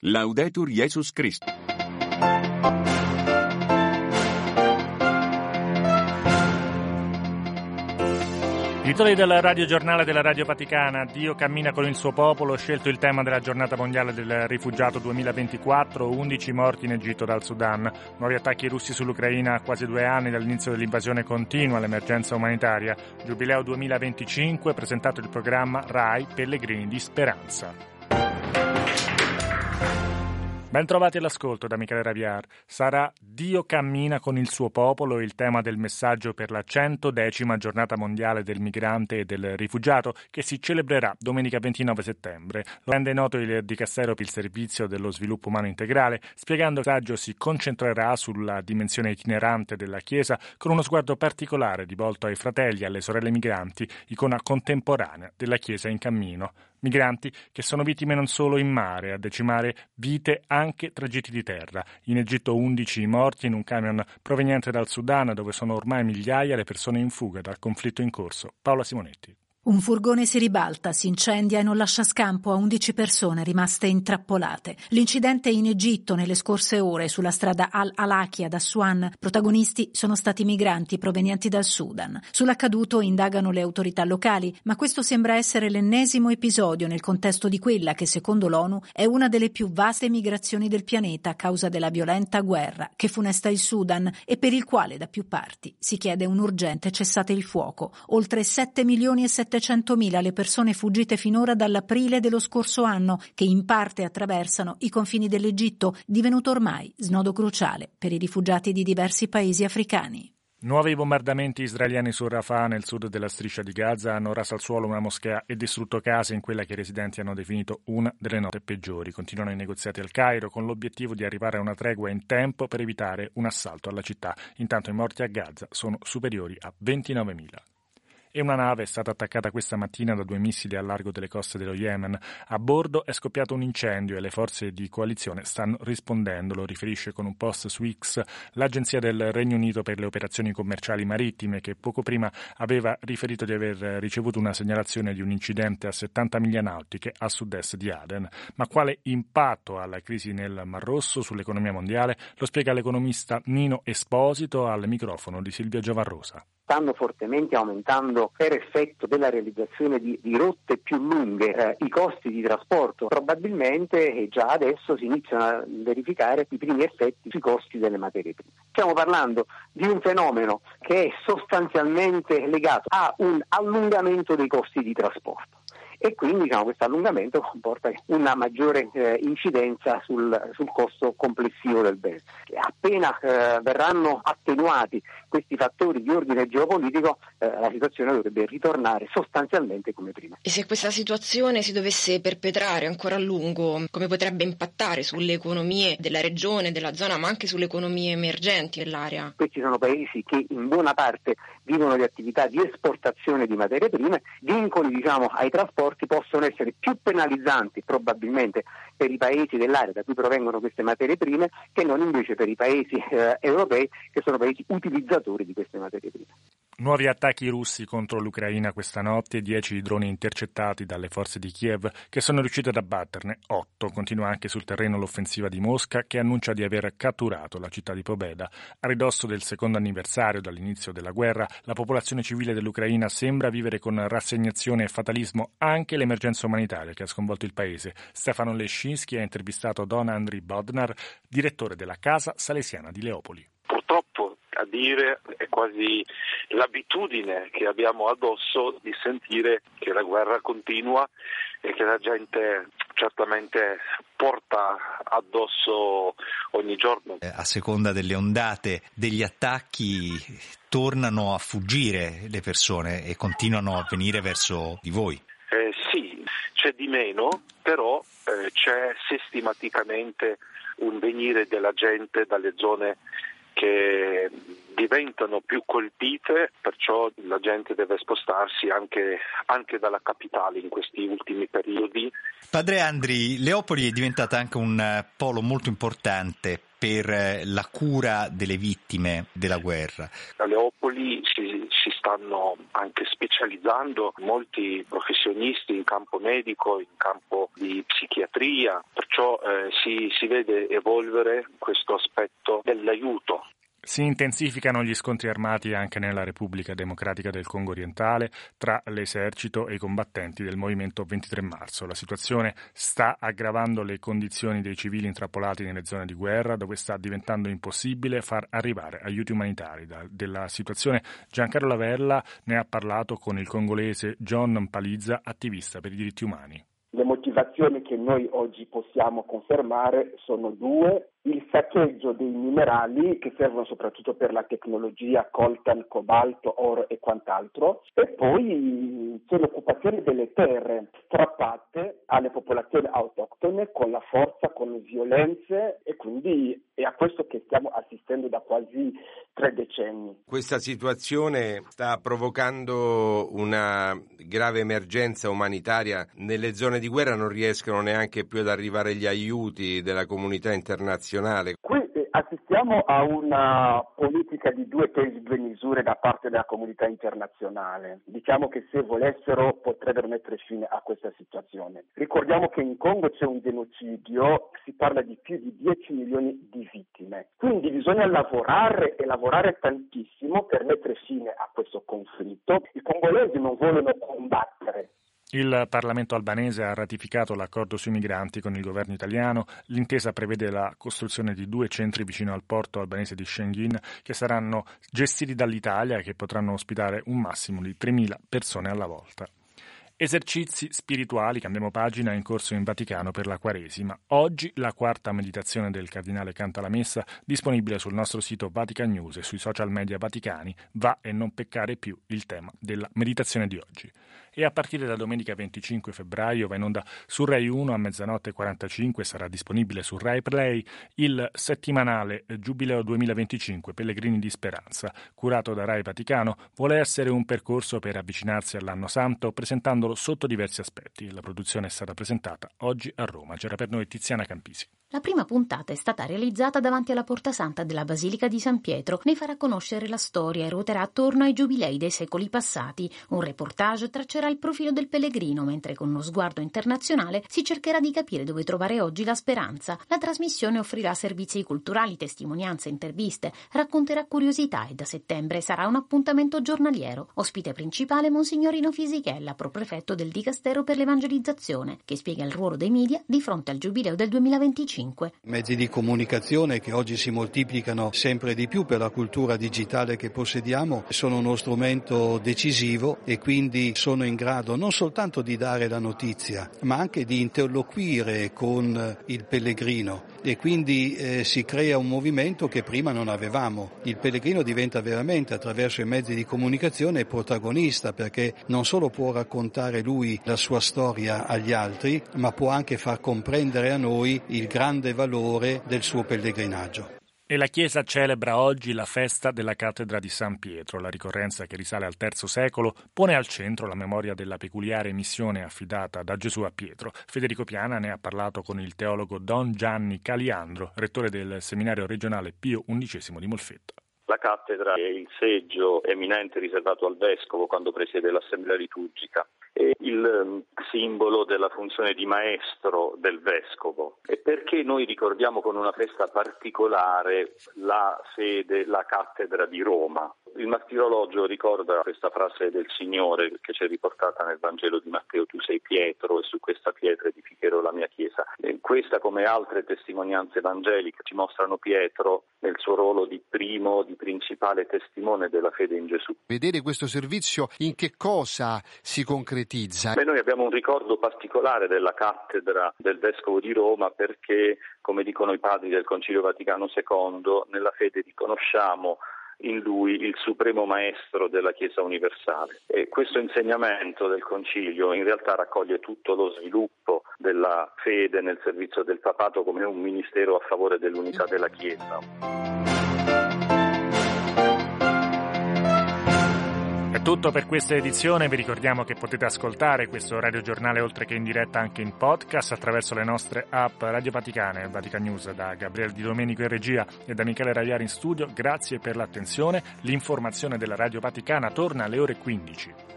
Laudetur Jesus Christus. I titoli del radiogiornale della Radio Vaticana, Dio cammina con il suo popolo, scelto il tema della giornata mondiale del rifugiato 2024, 11 morti in Egitto dal Sudan, nuovi attacchi russi sull'Ucraina a quasi due anni dall'inizio dell'invasione continua, l'emergenza umanitaria, Giubileo 2025, presentato il programma RAI Pellegrini di Speranza. Bentrovati all'ascolto da Michele Raviar. Sarà Dio cammina con il suo popolo il tema del messaggio per la 110 giornata mondiale del migrante e del rifugiato che si celebrerà domenica 29 settembre. Lo rende noto il Dicastero per il servizio dello sviluppo umano integrale, spiegando che il messaggio si concentrerà sulla dimensione itinerante della Chiesa con uno sguardo particolare rivolto ai fratelli e alle sorelle migranti, icona contemporanea della Chiesa in cammino. Migranti che sono vittime non solo in mare, a decimare vite anche tragitti di terra. In Egitto 11 morti in un camion proveniente dal Sudan, dove sono ormai migliaia le persone in fuga dal conflitto in corso. Paola Simonetti. Un furgone si ribalta, si incendia e non lascia scampo a 11 persone rimaste intrappolate. L'incidente in Egitto nelle scorse ore sulla strada Al-Alakia da Aswan. Protagonisti sono stati migranti provenienti dal Sudan. Sull'accaduto indagano le autorità locali, ma questo sembra essere l'ennesimo episodio nel contesto di quella che, secondo l'ONU, è una delle più vaste migrazioni del pianeta a causa della violenta guerra che funesta il Sudan e per il quale da più parti si chiede un urgente cessate il fuoco. Oltre 7 milioni e 7 700.000 le persone fuggite finora dall'aprile dello scorso anno, che in parte attraversano i confini dell'Egitto, divenuto ormai snodo cruciale per i rifugiati di diversi paesi africani. Nuovi bombardamenti israeliani su Rafah nel sud della striscia di Gaza hanno raso al suolo una moschea e distrutto case in quella che i residenti hanno definito una delle note peggiori. Continuano i negoziati al Cairo con l'obiettivo di arrivare a una tregua in tempo per evitare un assalto alla città. Intanto i morti a Gaza sono superiori a 29.000 e una nave è stata attaccata questa mattina da due missili al largo delle coste dello Yemen. A bordo è scoppiato un incendio e le forze di coalizione stanno rispondendo, lo riferisce con un post su X l'Agenzia del Regno Unito per le operazioni commerciali marittime che poco prima aveva riferito di aver ricevuto una segnalazione di un incidente a 70 miglia nautiche a sud-est di Aden. Ma quale impatto ha la crisi nel Mar Rosso sull'economia mondiale? Lo spiega l'economista Nino Esposito al microfono di Silvia Giovarrosa stanno fortemente aumentando per effetto della realizzazione di, di rotte più lunghe eh, i costi di trasporto, probabilmente eh, già adesso si iniziano a verificare i primi effetti sui costi delle materie prime. Stiamo parlando di un fenomeno che è sostanzialmente legato a un allungamento dei costi di trasporto e quindi diciamo, questo allungamento comporta una maggiore eh, incidenza sul, sul, costo complessivo del bene. Appena eh, verranno attenuati questi fattori di ordine geopolitico, eh, la situazione dovrebbe ritornare sostanzialmente come prima. E se questa situazione si dovesse perpetrare ancora a lungo, come potrebbe impattare sulle economie della regione, della zona, ma anche sulle economie emergenti dell'area? Questi sono paesi che in buona parte vivono di attività di esportazione di materie prime, vincoli diciamo, ai trasporti possono essere più penalizzanti probabilmente per i paesi dell'area da cui provengono queste materie prime che non invece per i paesi eh, europei che sono paesi utilizzatori di queste materie prime. Nuovi attacchi russi contro l'Ucraina questa notte, 10 droni intercettati dalle forze di Kiev che sono riusciti ad abbatterne 8. Continua anche sul terreno l'offensiva di Mosca che annuncia di aver catturato la città di Pobeda. A ridosso del secondo anniversario dall'inizio della guerra, la popolazione civile dell'Ucraina sembra vivere con rassegnazione e fatalismo anche l'emergenza umanitaria che ha sconvolto il paese. Stefano Lescinski ha intervistato Don Andriy Bodnar, direttore della Casa Salesiana di Leopoli dire, è quasi l'abitudine che abbiamo addosso di sentire che la guerra continua e che la gente certamente porta addosso ogni giorno. A seconda delle ondate degli attacchi tornano a fuggire le persone e continuano a venire verso di voi. Eh, sì, c'è di meno, però eh, c'è sistematicamente un venire della gente dalle zone che diventano più colpite, perciò la gente deve spostarsi anche, anche, dalla capitale in questi ultimi periodi. Padre Andri, Leopoli è diventata anche un polo molto importante per eh, la cura delle vittime della guerra. A Leopoli si, si stanno anche specializzando molti professionisti in campo medico, in campo di psichiatria, perciò eh, si, si vede evolvere questo aspetto dell'aiuto si intensificano gli scontri armati anche nella Repubblica Democratica del Congo orientale tra l'esercito e i combattenti del movimento 23 marzo. La situazione sta aggravando le condizioni dei civili intrappolati nelle zone di guerra, dove sta diventando impossibile far arrivare aiuti umanitari. Della situazione Giancarlo Lavella ne ha parlato con il congolese John Palizza, attivista per i diritti umani. Le motivazioni che noi oggi possiamo confermare sono due il saccheggio dei minerali che servono soprattutto per la tecnologia coltan, cobalto, oro e quant'altro e poi c'è l'occupazione delle terre strappate alle popolazioni autoctone con la forza, con le violenze e quindi è a questo che stiamo assistendo da quasi tre decenni. Questa situazione sta provocando una grave emergenza umanitaria. Nelle zone di guerra non riescono neanche più ad arrivare gli aiuti della comunità internazionale nazionale. Qui eh, assistiamo a una politica di due pesi, due misure da parte della comunità internazionale. Diciamo che se volessero potrebbero mettere fine a questa situazione. Ricordiamo che in Congo c'è un genocidio, si parla di più di 10 milioni di vittime. Quindi bisogna lavorare e lavorare tantissimo per mettere fine a questo conflitto. I congolesi non vogliono combattere, il Parlamento albanese ha ratificato l'accordo sui migranti con il governo italiano. L'intesa prevede la costruzione di due centri vicino al porto albanese di Schengen che saranno gestiti dall'Italia e che potranno ospitare un massimo di 3.000 persone alla volta. Esercizi spirituali, cambiamo pagina, in corso in Vaticano per la Quaresima. Oggi la quarta meditazione del Cardinale Canta la Messa, disponibile sul nostro sito Vatican News e sui social media vaticani, va e non peccare più il tema della meditazione di oggi. E a partire da domenica 25 febbraio va in onda su Rai 1 a mezzanotte 45 sarà disponibile su Rai Play il settimanale Giubileo 2025 Pellegrini di Speranza, curato da Rai Vaticano, vuole essere un percorso per avvicinarsi all'anno santo presentandolo sotto diversi aspetti. La produzione è stata presentata oggi a Roma. C'era per noi Tiziana Campisi. La prima puntata è stata realizzata davanti alla Porta Santa della Basilica di San Pietro. Ne farà conoscere la storia e ruoterà attorno ai giubilei dei secoli passati. Un reportage traccerà il profilo del pellegrino, mentre con uno sguardo internazionale si cercherà di capire dove trovare oggi la speranza. La trasmissione offrirà servizi culturali, testimonianze, interviste, racconterà curiosità e da settembre sarà un appuntamento giornaliero. Ospite principale Monsignorino Fisichella, proprefetto del Dicastero per l'Evangelizzazione, che spiega il ruolo dei media di fronte al giubileo del 2025. 2025. Mezzi di comunicazione che oggi si moltiplicano sempre di più per la cultura digitale che possediamo sono uno strumento decisivo e quindi sono in grado non soltanto di dare la notizia, ma anche di interloquire con il pellegrino e quindi eh, si crea un movimento che prima non avevamo. Il pellegrino diventa veramente attraverso i mezzi di comunicazione protagonista perché non solo può raccontare lui la sua storia agli altri, ma può anche far comprendere a noi il grande valore del suo pellegrinaggio. E la Chiesa celebra oggi la festa della cattedra di San Pietro. La ricorrenza che risale al III secolo pone al centro la memoria della peculiare missione affidata da Gesù a Pietro. Federico Piana ne ha parlato con il teologo Don Gianni Caliandro, rettore del seminario regionale Pio XI di Molfetta. La cattedra è il seggio eminente riservato al vescovo quando presiede l'assemblea liturgica il ehm, simbolo della funzione di maestro del vescovo e perché noi ricordiamo con una festa particolare la sede, la cattedra di Roma. Il martirologio ricorda questa frase del Signore che c'è riportata nel Vangelo di Matteo, tu sei Pietro e su questa pietra edificherò la mia chiesa. E questa come altre testimonianze evangeliche ci mostrano Pietro nel suo ruolo di primo, di principale testimone della fede in Gesù. Vedere questo servizio in che cosa si concretizza? Beh, noi abbiamo un ricordo particolare della cattedra del Vescovo di Roma perché, come dicono i padri del Concilio Vaticano II, nella fede riconosciamo in lui il supremo maestro della Chiesa universale. E questo insegnamento del Concilio in realtà raccoglie tutto lo sviluppo della fede nel servizio del papato come un ministero a favore dell'unità della Chiesa. Tutto per questa edizione, vi ricordiamo che potete ascoltare questo radiogiornale oltre che in diretta anche in podcast attraverso le nostre app Radio Vaticane e Vatican News da Gabriele Di Domenico in regia e da Michele Ragliari in studio. Grazie per l'attenzione. L'informazione della Radio Vaticana torna alle ore 15.